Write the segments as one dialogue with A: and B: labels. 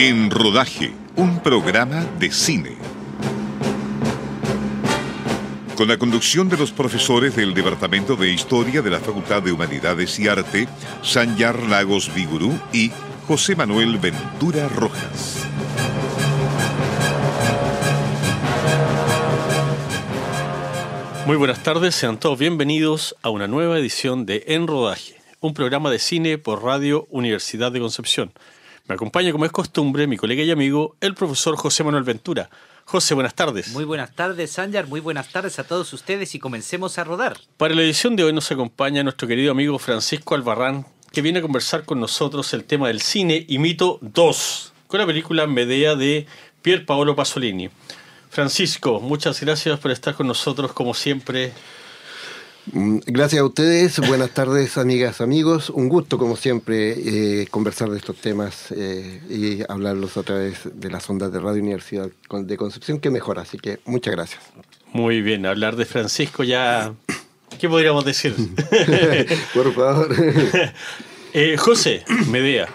A: En Rodaje, un programa de cine. Con la conducción de los profesores del Departamento de Historia de la Facultad de Humanidades y Arte, Sanyar Lagos Vigurú y José Manuel Ventura Rojas.
B: Muy buenas tardes, sean todos bienvenidos a una nueva edición de En Rodaje, un programa de cine por Radio Universidad de Concepción. Me acompaña, como es costumbre, mi colega y amigo, el profesor José Manuel Ventura. José, buenas tardes.
C: Muy buenas tardes, Sanjar. Muy buenas tardes a todos ustedes y comencemos a rodar.
B: Para la edición de hoy nos acompaña nuestro querido amigo Francisco Albarrán, que viene a conversar con nosotros el tema del cine y mito 2, con la película Medea de Pier Paolo Pasolini. Francisco, muchas gracias por estar con nosotros como siempre.
D: Mm, gracias a ustedes, buenas tardes amigas, amigos. Un gusto como siempre eh, conversar de estos temas eh, y hablarlos a través de las ondas de Radio Universidad de Concepción, que mejor, así que muchas gracias.
B: Muy bien, hablar de Francisco ya... ¿Qué podríamos decir?
D: Por favor.
B: eh, José, Medea.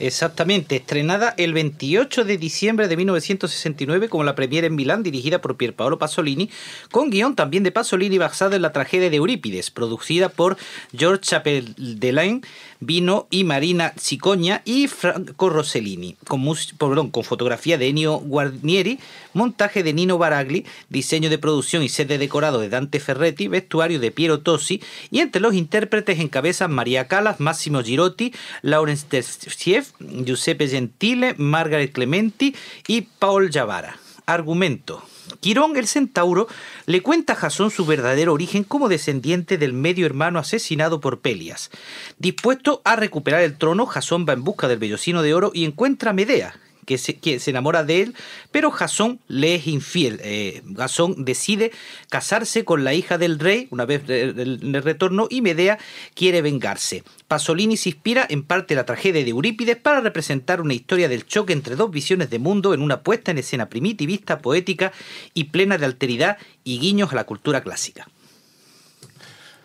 C: Exactamente, estrenada el 28 de diciembre de 1969 como la premiera en Milán, dirigida por Pierpaolo Pasolini, con guion también de Pasolini basada en la tragedia de Eurípides, producida por George Chappell-Delaine, Vino y Marina Cicoña y Franco Rossellini, con, perdón, con fotografía de Ennio Guarnieri, montaje de Nino Baragli, diseño de producción y set de decorado de Dante Ferretti, vestuario de Piero Tosi, y entre los intérpretes encabezan María Calas, Massimo Girotti, Laurence Tersieff, Giuseppe Gentile, Margaret Clementi y Paul Javara. Argumento. Quirón el centauro le cuenta a Jasón su verdadero origen como descendiente del medio hermano asesinado por Pelias. Dispuesto a recuperar el trono, Jasón va en busca del vellocino de oro y encuentra a Medea, que se, enamora de él, pero Jasón le es infiel. Eh, Jasón decide casarse con la hija del rey una vez en el retorno y Medea quiere vengarse. Pasolini se inspira en parte la tragedia de Eurípides para representar una historia del choque entre dos visiones de mundo en una puesta en escena primitivista, poética y plena de alteridad y guiños a la cultura clásica.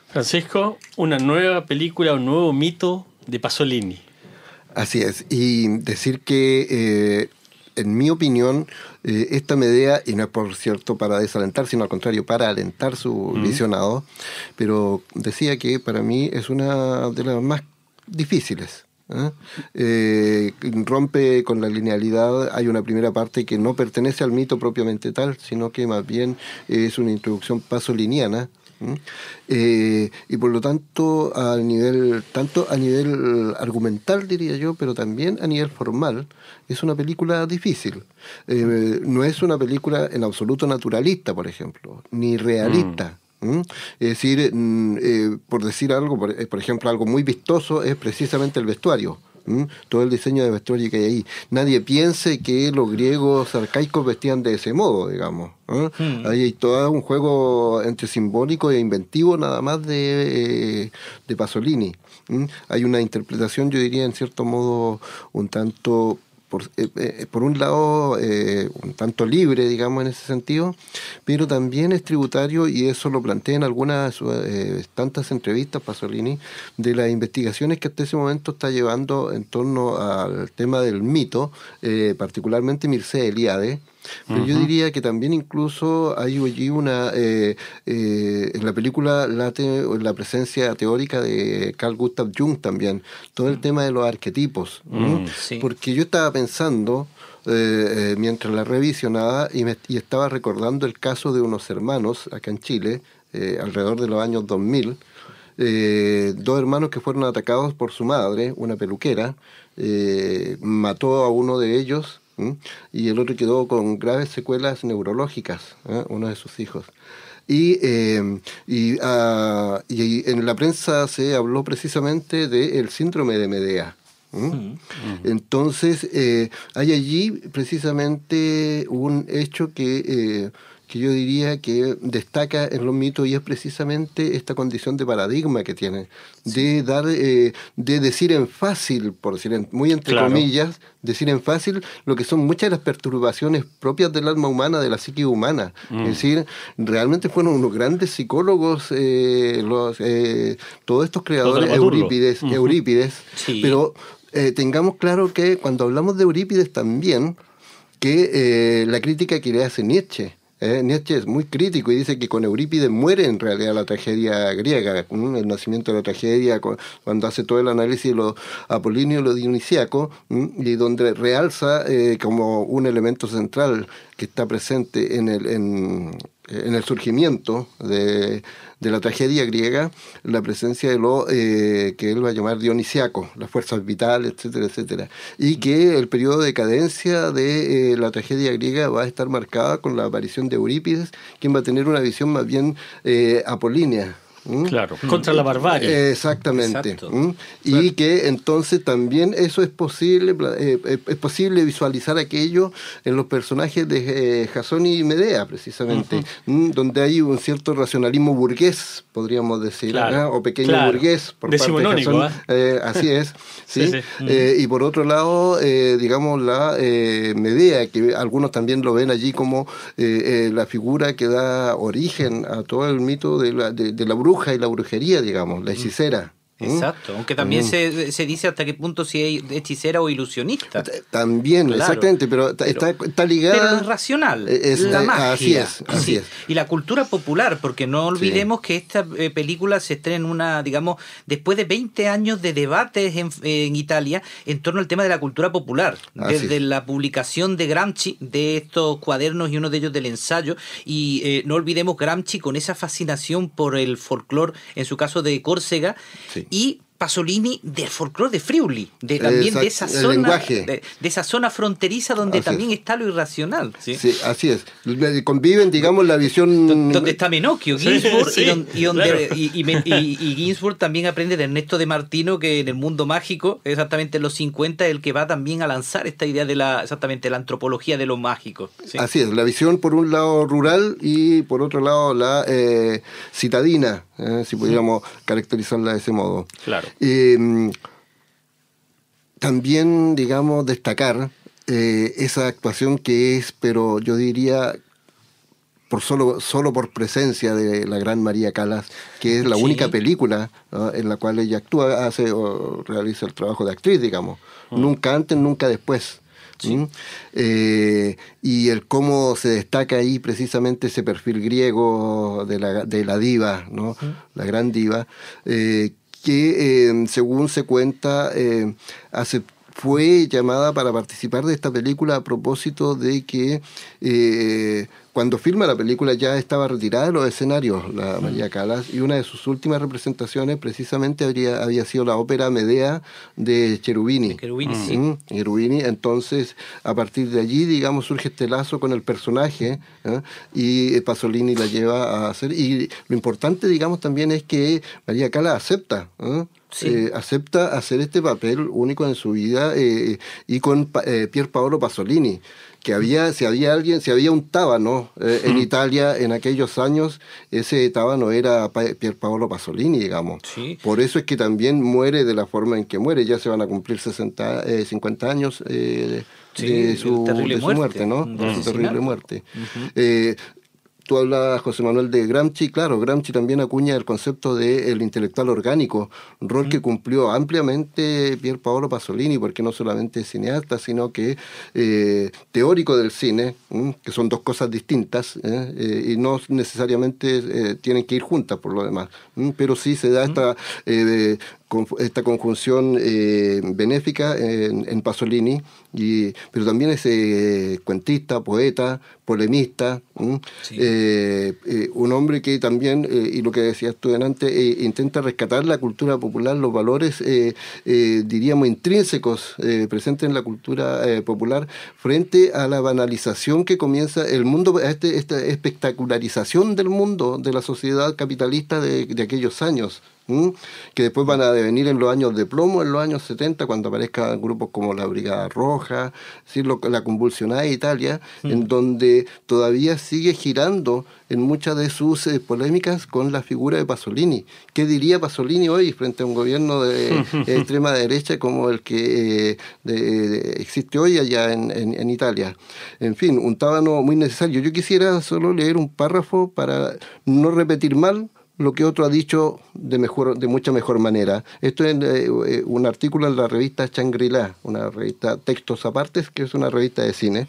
B: Francisco, una nueva película, un nuevo mito de Pasolini.
D: Así es, y decir que eh, en mi opinión, eh, esta Medea, y no es por cierto para desalentar, sino al contrario, para alentar su visionado, pero decía que para mí es una de las más difíciles. ¿eh? rompe con la linealidad, hay una primera parte que no pertenece al mito propiamente tal, sino que más bien es una introducción pasoliniana, eh, y por lo tanto, a nivel, tanto a nivel argumental, diría yo, pero también a nivel formal, es una película difícil. Eh, no es una película en absoluto naturalista, por ejemplo, ni realista. Mm. Es decir, mm, eh, por decir algo, por, ejemplo, algo muy vistoso es precisamente el vestuario. Todo el diseño de vestuario que hay ahí. Nadie piense que los griegos arcaicos vestían de ese modo, digamos. Hmm. Ahí hay todo un juego entre simbólico e inventivo nada más de, de Pasolini. Hay una interpretación, yo diría, en cierto modo, un tanto por, eh, eh, por un lado, eh, un tanto libre, digamos, en ese sentido, pero también es tributario, y eso lo plantea en algunas tantas entrevistas, Pasolini, de las investigaciones que hasta ese momento está llevando en torno al tema del mito, particularmente Mircea Eliade, pero yo diría que también incluso hay allí una, eh, eh, en la película late la presencia teórica de Carl Gustav Jung también, todo el tema de los arquetipos. Mm, Porque yo estaba pensando, eh, mientras la revisionaba, y, me, y estaba recordando el caso de unos hermanos acá en Chile, alrededor de los años 2000, dos hermanos que fueron atacados por su madre, una peluquera, mató a uno de ellos y el otro quedó con graves secuelas neurológicas, ¿eh? uno de sus hijos. Y, em, ah, y, en la prensa se habló precisamente del síndrome de Medea. Entonces, eh, hay allí precisamente un hecho que eh, que yo diría que destaca en los mitos y es precisamente esta condición de paradigma que tiene, de dar, eh, de decir en fácil, por decir muy entre comillas, decir en fácil lo que son muchas de las perturbaciones propias del alma humana, de la psique humana. Es mm. decir, realmente fueron unos grandes psicólogos, eh, los, eh, todos estos creadores, Eurípides, Eurípides. Pero tengamos claro que cuando hablamos de Eurípides también, que la crítica que le hace Nietzsche, eh, Nietzsche es muy crítico y dice que con Eurípides muere en realidad la tragedia griega, el nacimiento de la tragedia, cuando hace todo el análisis de lo apolíneo y lo dionisíaco, y donde realza como un elemento central que está presente en el, en el surgimiento de, de, la tragedia griega, la presencia de lo eh, que él va a llamar dionisiaco, las fuerzas vitales, etcétera, etcétera. Y que el periodo de decadencia de eh, la tragedia griega va a estar marcada con la aparición de Eurípides, quien va a tener una visión más bien eh, apolínea
B: ¿Mm? Claro, contra la barbarie.
D: Exactamente. ¿Mm? Y que entonces también eso es posible, eh, eh, es posible visualizar aquello en los personajes de eh, Jasón y Medea, precisamente, ¿Mm? donde hay un cierto racionalismo burgués, podríamos decir, o pequeño burgués
B: por parte de Jasón.
D: así es. ¿sí? y por otro lado, digamos, la Medea, que algunos también lo ven allí como la figura que da origen a todo el mito de la, de, de la bruja y la brujería, digamos, la hechicera.
C: ¿Mm? Exacto, aunque también mm. se, se, dice hasta qué punto si es hechicera o ilusionista.
D: También, exactamente, pero, está, está, ligada...
C: Pero es racional, es, la magia.
D: Así es, así es.
C: Y la cultura popular, porque no olvidemos que esta eh, película se estrena en una, digamos, después de 20 años de debates en, en Italia en torno al tema de la cultura popular, desde la publicación de Gramsci, de estos cuadernos y uno de ellos del ensayo, y eh, no olvidemos Gramsci con esa fascinación por el folclore, en su caso de Córcega, y Pasolini del folclore de Friuli, de también de esa zona de, esa zona fronteriza donde también está lo irracional.
D: ¿sí? así es. Conviven, digamos, la visión
C: donde está Menocchio, Ginsburg y, donde, y, Ginsburg también aprende de Ernesto de Martino que en el mundo mágico, exactamente en los 50 es el que va también a lanzar esta idea de la exactamente la antropología de lo mágico.
D: Así es, la visión por un lado rural y por otro lado la eh, citadina, eh, si pudiéramos caracterizarla de ese modo.
B: Claro.
D: Eh, también, digamos, destacar eh, esa actuación que es, pero yo diría, por solo, solo por presencia de la gran María Calas, que es la única película en la cual ella actúa, hace o realiza el trabajo de actriz, digamos. Mm. Nunca antes, nunca después. Eh, y el cómo se destaca ahí precisamente ese perfil griego de la, de la diva, ¿no? La gran diva, eh, que eh, según se cuenta eh, fue llamada para participar de esta película a propósito de que eh, cuando filma la película ya estaba retirada de los escenarios la María Calas y una de sus últimas representaciones precisamente habría, había sido la ópera Medea de Cherubini.
C: Cherubini, sí.
D: Cherubini, entonces a partir de allí digamos surge este lazo con el personaje ¿eh? y Pasolini la lleva a hacer y lo importante digamos también es que María Calas acepta ¿eh? Eh, acepta hacer este papel único en su vida y con Pier Paolo Pasolini que había, si había alguien, si había un tábano eh, en Italia en aquellos años, ese tábano era Pier Paolo Pasolini, digamos. Por eso es que también muere de la forma en que muere, ya se van a cumplir 60, 50 eh, años eh, de, su, muerte. ¿no? De su terrible muerte. Tú hablas, José Manuel, de Gramsci. Claro, Gramsci también acuña el concepto del el intelectual orgánico, rol que cumplió ampliamente Pier Paolo Pasolini, porque no solamente es cineasta, sino que eh, teórico del cine, que son dos cosas distintas ¿eh? Eh, y no necesariamente tienen que ir juntas por lo demás. Pero sí se da esta esta conjunción eh, benéfica en, Pasolini, y, pero también es eh, cuentista, poeta, polemista, eh, un hombre que también, y lo que decías tú antes, intenta rescatar la cultura popular, los valores, diríamos, intrínsecos presentes en la cultura popular frente a la banalización que comienza el mundo, a este, esta espectacularización del mundo, de la sociedad capitalista de, de aquellos años que después van a devenir en los años de plomo, en los años 70, cuando aparezcan grupos como la Brigada Roja, la convulsionada Italia, en donde todavía sigue girando en muchas de sus eh, polémicas con la figura de Pasolini. ¿Qué diría Pasolini hoy frente a un gobierno de extrema derecha como el que eh, existe hoy allá en, en, Italia? En fin, un tábano muy necesario. Yo quisiera solo leer un párrafo para no repetir mal lo que otro ha dicho de, mejor, de mucha mejor manera. Esto es eh, eh, un artículo en la revista Shangri-La, una revista Textos Apartes, que es una revista de cine.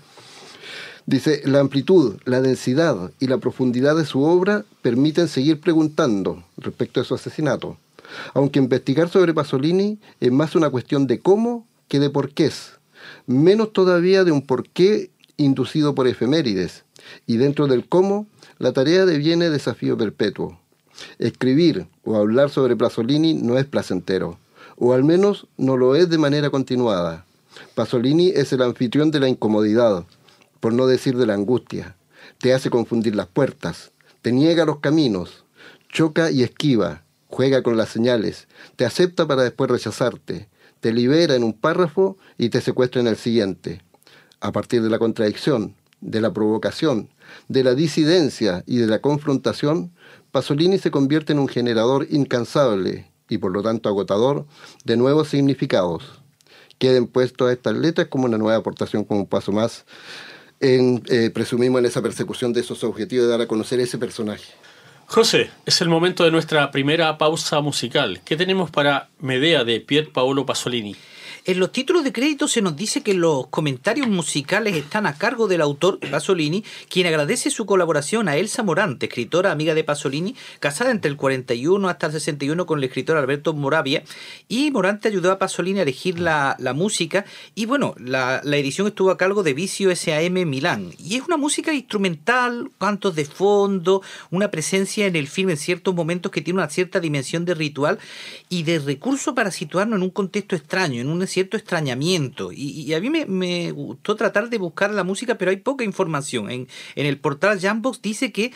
D: Dice, la amplitud, la densidad y la profundidad de su obra permiten seguir preguntando respecto a su asesinato. Aunque investigar sobre Pasolini es más una cuestión de cómo que de por qué. Menos todavía de un porqué inducido por efemérides. Y dentro del cómo, la tarea deviene desafío perpetuo. Escribir o hablar sobre Pasolini no es placentero, o al menos no lo es de manera continuada. Pasolini es el anfitrión de la incomodidad, por no decir de la angustia. Te hace confundir las puertas, te niega los caminos, choca y esquiva, juega con las señales, te acepta para después rechazarte, te libera en un párrafo y te secuestra en el siguiente. A partir de la contradicción, de la provocación, de la disidencia y de la confrontación, Pasolini se convierte en un generador incansable y por lo tanto agotador de nuevos significados. Queden puestos estas letras como una nueva aportación, como un paso más, en, eh, presumimos en esa persecución de esos objetivos de dar a conocer ese personaje.
B: José, es el momento de nuestra primera pausa musical. ¿Qué tenemos para Medea de Pier Paolo Pasolini?
C: En los títulos de crédito se nos dice que los comentarios musicales están a cargo del autor Pasolini, quien agradece su colaboración a Elsa Morante, escritora amiga de Pasolini, casada entre el 41 hasta el 61 con el escritor Alberto Moravia, y Morante ayudó a Pasolini a elegir la, música, y bueno, la, edición estuvo a cargo de Vicio SAM Milán, y es una música instrumental, cantos de fondo, una presencia en el film en ciertos momentos que tiene una cierta dimensión de ritual y de recurso para situarnos en un contexto extraño, en un cierto extrañamiento. Y, a mí me, gustó tratar de buscar la música, pero hay poca información. En, en el portal Jambox dice que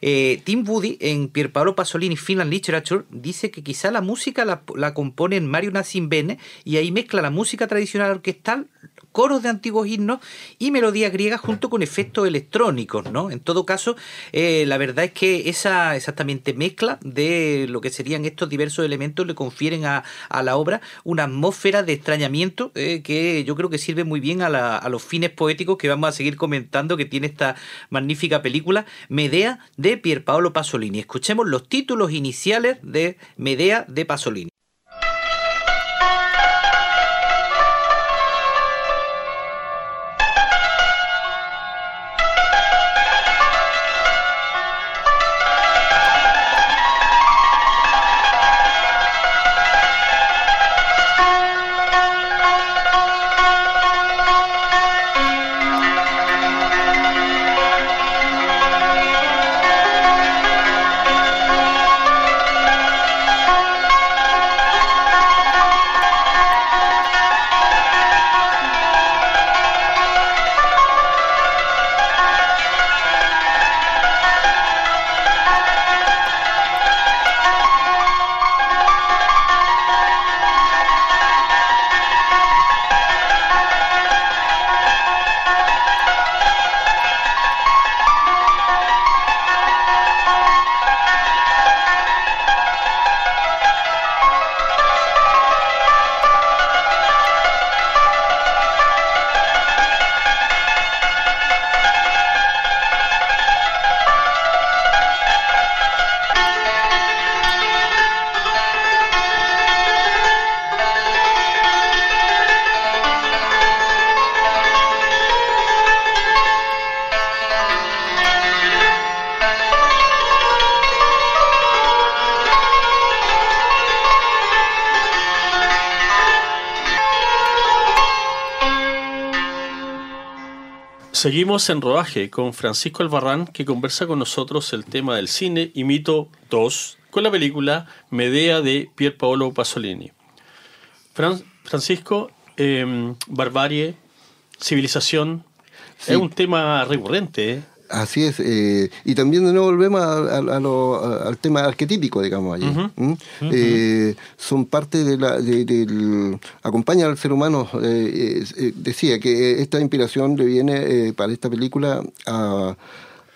C: eh, Tim Woody, en Pierpaolo Pasolini Finland Literature, dice que quizá la música la, la componen Mario Bene y ahí mezcla la música tradicional orquestal, coros de antiguos himnos y melodías griegas junto con efectos electrónicos, ¿no? En todo caso, eh, la verdad es que esa exactamente mezcla de lo que serían estos diversos elementos le confieren a, la obra una atmósfera de extrañamiento eh, que yo creo que sirve muy bien a, a, los fines poéticos que vamos a seguir comentando que tiene esta magnífica película Medea de Pierpaolo Pasolini. Escuchemos los títulos iniciales de Medea de Pasolini.
B: Seguimos en rodaje con Francisco Albarrán que conversa con nosotros el tema del cine y mito 2 con la película Medea de Pier Paolo Pasolini. Francisco, em, barbarie, civilización, es un tema recurrente. ¿eh?
D: Así es, eh, y también de nuevo volvemos al tema arquetípico, digamos, allí. Eh, son parte de la. del, acompaña al ser humano. Eh, decía que esta inspiración le viene para esta película a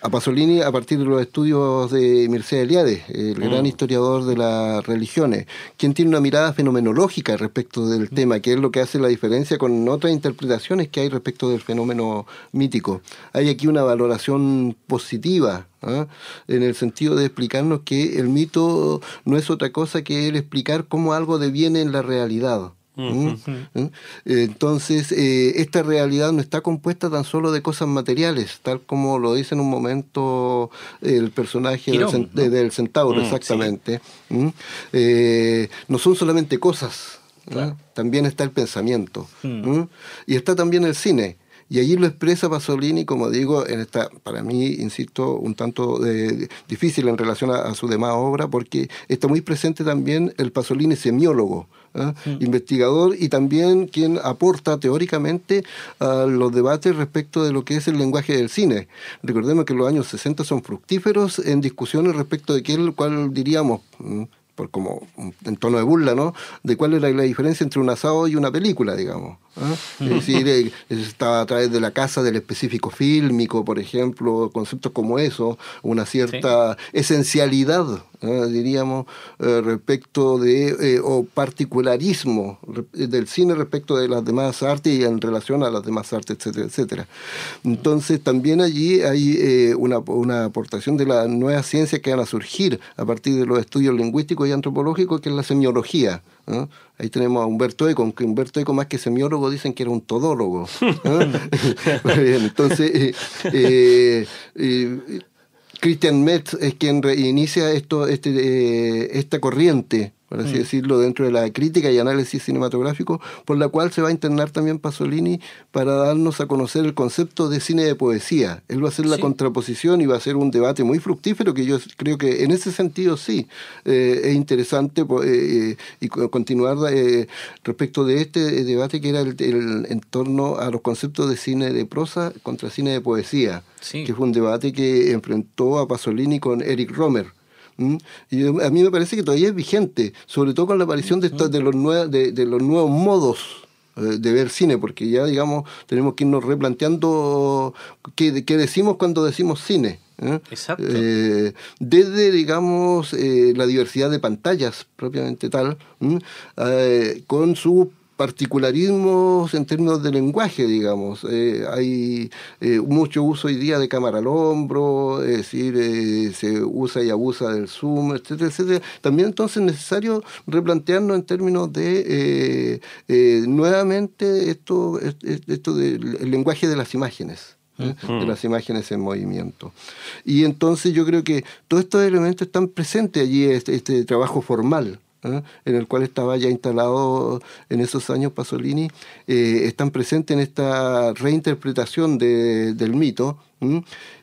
D: a Pasolini a partir de los estudios de Mircea Eliade, el gran mm. historiador de las religiones, quien tiene una mirada fenomenológica respecto del mm. tema, que es lo que hace la diferencia con otras interpretaciones que hay respecto del fenómeno mítico. Hay aquí una valoración positiva ¿ah? en el sentido de explicarnos que el mito no es otra cosa que el explicar cómo algo deviene en la realidad. ¿Mm? ¿Mm? Entonces, eh, esta realidad no está compuesta tan solo de cosas materiales, tal como lo dice en un momento el personaje del, centauro, mm, exactamente. Eh, no son solamente cosas, también está el pensamiento. Y está también el cine. Y allí lo expresa Pasolini, como digo, en esta, para mí, insisto, un tanto eh, difícil en relación a, su demás obra, porque está muy presente también el Pasolini semiólogo, mm. investigador y también quien aporta teóricamente a los debates respecto de lo que es el lenguaje del cine. Recordemos que los años 60 son fructíferos en discusiones respecto de qué, cuál diríamos por como en tono de burla, ¿no? De cuál era la diferencia entre un asado y una película, digamos. ¿ah? Es decir, eh, estaba a través de la casa del específico fílmico, por ejemplo, conceptos como eso, una cierta esencialidad, diríamos, eh, respecto de, eh, o particularismo del cine respecto de las demás artes y en relación a las demás artes, etcétera, etcétera. Entonces, también allí hay una, una aportación de la nueva ciencia que van a surgir a partir de los estudios lingüísticos y antropológico, que es la semiología. Ahí tenemos a Humberto Eco, aunque Humberto Eco más que semiólogo dicen que era un todólogo. entonces, eh, eh, eh, Christian Metz es quien inicia esto, este, esta corriente por así mm. decirlo, dentro de la crítica y análisis cinematográfico, por la cual se va a internar también Pasolini para darnos a conocer el concepto de cine de poesía. Él va a hacer la contraposición y va a hacer un debate muy fructífero que yo creo que en ese sentido sí eh, es interesante eh, eh, y continuar respecto de este debate que era el, en torno a los conceptos de cine de prosa contra cine de poesía, que fue un debate que enfrentó a Pasolini con Eric Romer. Y a mí me parece que todavía es vigente, sobre todo con la aparición de, de, los, de, de los nuevos modos eh, de ver cine, porque ya, digamos, tenemos que irnos replanteando qué, qué decimos cuando decimos cine. ¿eh?
C: Exacto.
D: Eh, desde, digamos, la diversidad de pantallas propiamente tal, con su particularismos en términos de lenguaje, digamos. Eh, hay eh, mucho uso hoy día de cámara al hombro, es decir, eh, se usa y abusa del zoom, etcétera, etcétera. También entonces es necesario replantearnos en términos de nuevamente esto, esto del lenguaje de las imágenes. de las imágenes en movimiento. Y entonces yo creo que todos estos elementos están presentes allí, este, este trabajo formal, ¿eh? en el cual estaba ya instalado en esos años Pasolini, eh, están presentes en esta reinterpretación del mito,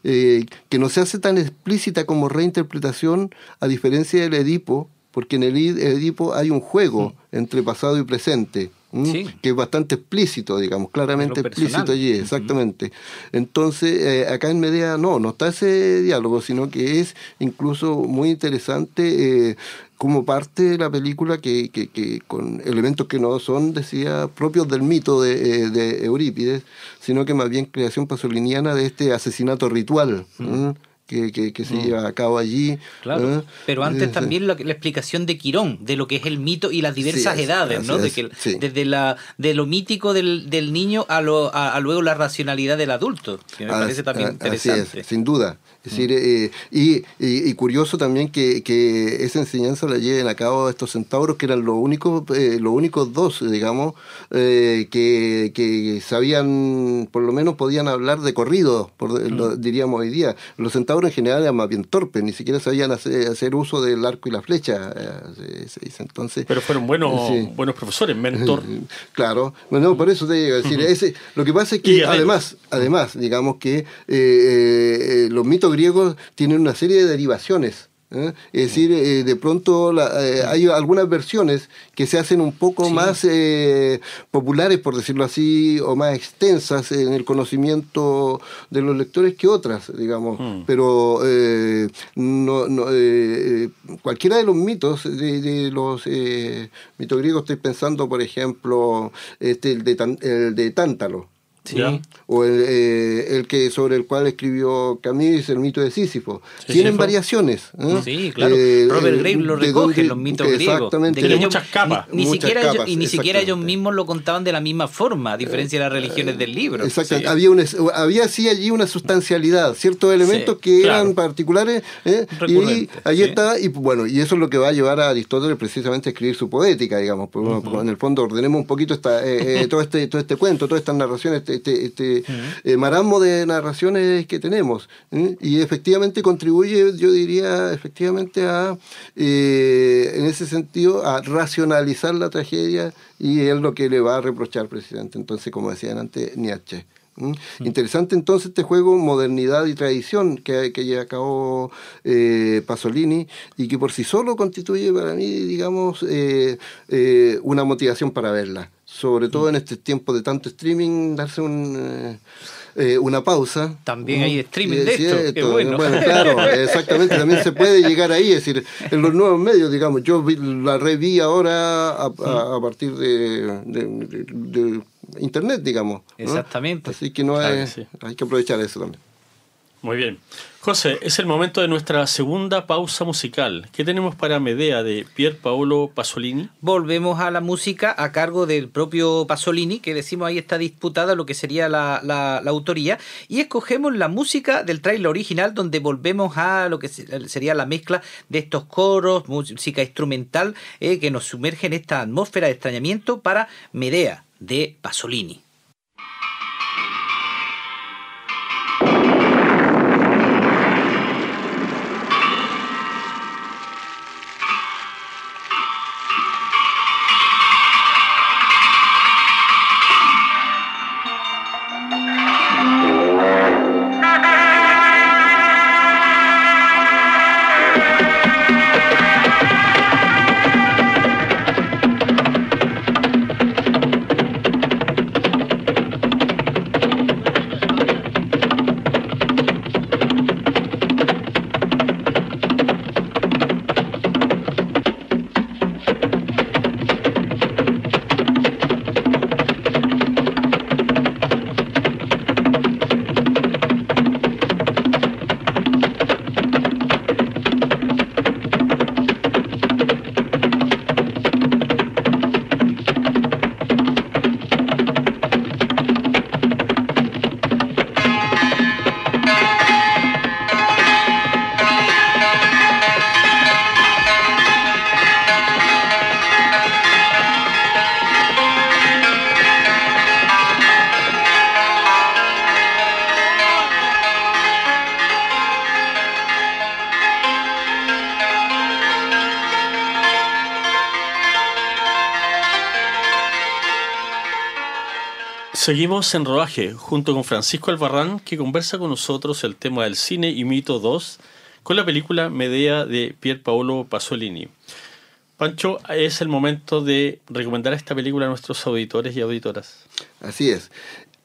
D: eh, que no se hace tan explícita como reinterpretación, a diferencia del Edipo, porque en el Edipo hay un juego entre pasado y presente. Que es bastante explícito, digamos, claramente explícito allí, exactamente. Entonces, acá en Medea no, no está ese diálogo, sino que es incluso muy interesante como parte de la película que, que, con elementos que no son, decía, propios del mito de, eh, de Eurípides, sino que más bien creación pasoliniana de este asesinato ritual. Mm. Que, que, se mm. lleva a cabo allí.
C: Claro. ¿eh? Pero antes también la, explicación de Quirón, de lo que es el mito y las diversas edades, ¿no? de que, Desde la, de lo mítico del, del niño a, lo, a, luego la racionalidad del adulto, que me parece también interesante.
D: sin duda. Es decir, eh, y, y, curioso también que, que, esa enseñanza la lleven a cabo estos centauros, que eran los únicos, eh, los únicos dos, digamos, eh, que, que, sabían, por lo menos podían hablar de corrido, por, lo, diríamos hoy día. Los centauros en general eran más bien torpes, ni siquiera sabían hacer, uso del arco y la flecha, se, dice entonces.
B: Pero fueron buenos, buenos profesores, mentor.
D: Claro, bueno, por eso te digo, decir, ese, lo que pasa es que además, además, digamos que los mitos griegos tienen una serie de derivaciones. ¿eh? Es decir, eh, de pronto eh, hay algunas versiones que se hacen un poco más populares, por decirlo así, o más extensas en el conocimiento de los lectores que otras, digamos. Hmm. Pero no, cualquiera de los mitos, de, los mitos griegos, estoy pensando, por ejemplo, este, el, de, el de Tántalo.
C: Sí.
D: O el, eh, el que sobre el cual escribió Camus, el mito de Sísifo. Tienen variaciones. ¿eh?
C: Sí, claro.
D: Eh,
C: Robert
D: eh,
C: Graves lo recoge,
D: dónde-
C: los mitos griegos.
D: Exactamente.
B: Tiene
C: ellos-
B: muchas capas.
C: Ni, ni
D: Muchas
C: siquiera, ellos, y ni siquiera ellos mismos lo contaban de la misma forma, a diferencia de las religiones del libro.
D: Exactamente.
C: Sí.
D: Había, una, había sí allí una sustancialidad, ciertos elementos que
B: claro.
D: eran particulares, ¿eh? y ahí,
C: Recurrentes,
D: ahí
C: sí.
D: está, y bueno, y eso es lo que va a llevar a Aristóteles precisamente a escribir su poética, digamos, porque, porque en el fondo ordenemos un poquito esta, eh, eh, todo este, todo este cuento, todas estas narraciones, este, este, este, eh, marasmo de narraciones que tenemos, ¿eh? y efectivamente contribuye, yo diría, efectivamente a, eh, en ese sentido, a racionalizar la tragedia, y es lo que le va a reprochar precisamente, entonces, como decían antes, Nietzsche. ¿Mm? Interesante entonces este juego modernidad y tradición que, que lleva a cabo eh, Pasolini y que por sí solo constituye para mí, digamos, eh, eh, una motivación para verla. Sobre todo en este tiempo de tanto streaming, darse un, eh, eh, una pausa.
C: También
D: ¿Mm?
C: hay streaming de esto, qué bueno.
D: claro, exactamente, también se puede llegar ahí, es decir, en los nuevos medios, digamos, yo vi- la reví ahora a, a- a partir de, de- de- de internet, digamos. ¿no?
C: Exactamente.
D: Así que no
B: Claro sí.
D: hay que aprovechar eso también.
B: Muy bien. José, es el momento de nuestra segunda pausa musical. ¿Qué tenemos para Medea de Pier Paolo Pasolini?
C: Volvemos a la música a cargo del propio Pasolini, que decimos ahí está disputada lo que sería la, la- autoría, y escogemos la música del trailer original, donde volvemos a lo que se- sería la mezcla de estos coros, música instrumental, eh, que nos sumerge en esta atmósfera de extrañamiento para Medea de Pasolini.
B: Seguimos en rodaje junto con Francisco Albarrán, que conversa con nosotros el tema del cine y mito 2 con la película Medea de Pier Paolo Pasolini. Pancho, es el momento de recomendar esta película a nuestros auditores y auditoras.
D: Así es.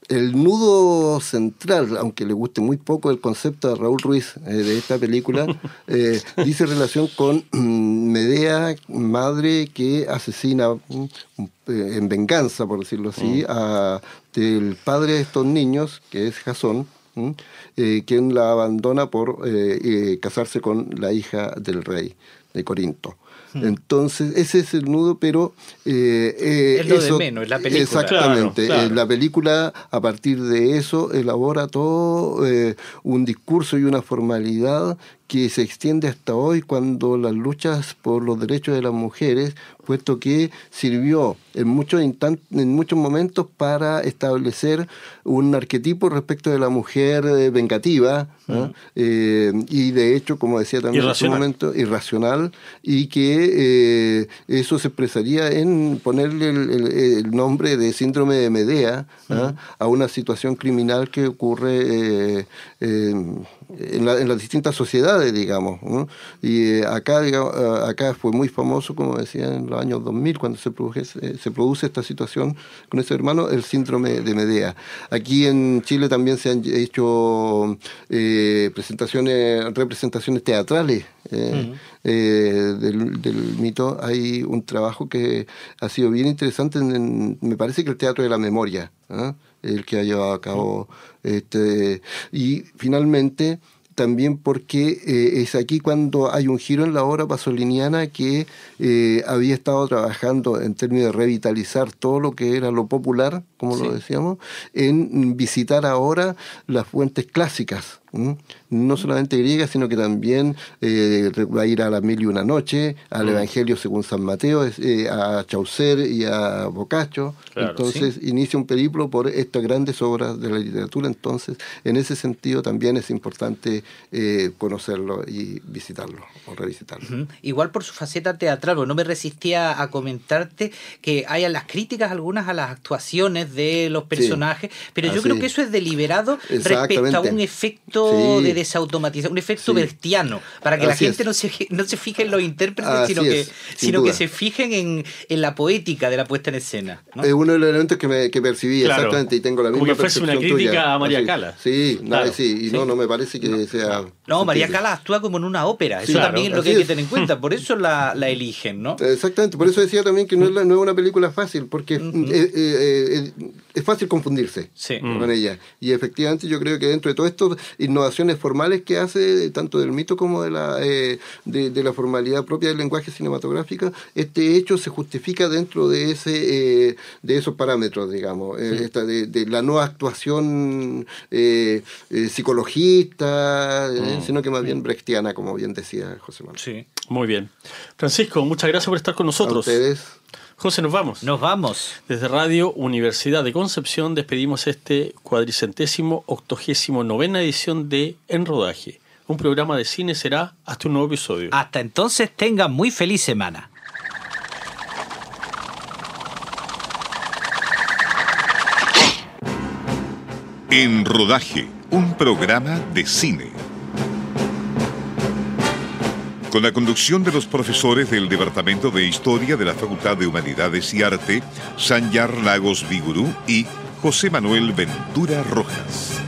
D: El nudo central, aunque le guste muy poco el concepto de Raúl Ruiz eh, de esta película, eh, dice relación con mm, Medea, madre que asesina mm, eh, en venganza, por decirlo así, a, del padre de estos niños, que es Jasón, mm, eh, quien la abandona por casarse con la hija del rey de Corinto. Entonces, ese es el nudo, pero... eh, eh,
C: Es lo de menos, es la película.
D: Exactamente.
B: Claro, claro.
D: Eh, la película, a partir de eso, elabora todo eh, un discurso y una formalidad que se extiende hasta hoy cuando las luchas por los derechos de las mujeres, puesto que sirvió en muchos, en muchos momentos para establecer un arquetipo respecto de la mujer eh, vengativa, ¿no? Eh, y de hecho, como decía también en su
B: Irracional.
D: momento, irracional, y que eh, eso se expresaría en ponerle el, el- el nombre de síndrome de Medea ¿ah? a una situación criminal que ocurre eh, eh, en, la- en las distintas sociedades, digamos. ¿no? Y eh, acá, digamos, eh, acá fue muy famoso, como decía en los años 2000, cuando se produce, eh, se produce esta situación con ese hermano, el síndrome de Medea. Aquí en Chile también se han hecho eh, presentaciones, representaciones teatrales. eh, eh, del, del mito hay un trabajo que ha sido bien interesante en, en- me parece que el teatro de la memoria ¿ah? El que ha llevado a cabo este y finalmente también porque eh, es aquí cuando hay un giro en la obra pasoliniana que eh, había estado trabajando en términos de revitalizar todo lo que era lo popular, como lo decíamos, en visitar ahora las fuentes clásicas no solamente griega, sino que también eh, va a ir a la mil y una noche, al mm. Evangelio según San Mateo, eh, a Chaucer y a Boccaccio. entonces inicia un periplo por estas grandes obras de la literatura. Entonces, en ese sentido también es importante eh, conocerlo y visitarlo o revisitarlo.
C: Igual por su faceta teatral, no me resistía a comentarte que hay las críticas algunas a las actuaciones de los personajes, pero yo creo que eso es deliberado respecto a un efecto de desautomatización, un efecto vertiano, para que la gente no se, no se fije en los intérpretes, sino, que, sino que se fijen en, en, la poética de la puesta en escena.
D: Es uno de los elementos que, me, que percibí exactamente y tengo la misma
B: Como que fuese una crítica a María Cala.
D: Sí, sí, y no, no me parece que sea...
C: No, María Cala actúa como en una ópera, eso también es lo que hay que tener en cuenta, por eso la, la, eligen, ¿no?
D: Exactamente, por eso decía también que no es, no es una película fácil, porque eh, eh, es, fácil confundirse con ella. Y efectivamente yo creo que dentro de todo esto innovaciones formales que hace, tanto del mito como de la, eh, de, la formalidad propia del lenguaje cinematográfico, este hecho se justifica dentro de, ese, eh, de esos parámetros, digamos, eh, de, la no actuación psicologista, mm. sino que más bien brechtiana, como bien decía José Manuel.
B: Sí, muy bien. Francisco, muchas gracias por estar con nosotros.
D: A ustedes.
B: José, nos vamos.
C: Nos vamos.
B: Desde Radio Universidad de Concepción despedimos este cuadricentésimo octogésimo novena edición de En Rodaje. Un programa de cine será hasta un nuevo episodio.
C: Hasta entonces tengan muy feliz semana.
A: En Rodaje, un programa de cine con la conducción de los profesores del Departamento de Historia de la Facultad de Humanidades y Arte, Sanyar Lagos Vigurú y José Manuel Ventura Rojas.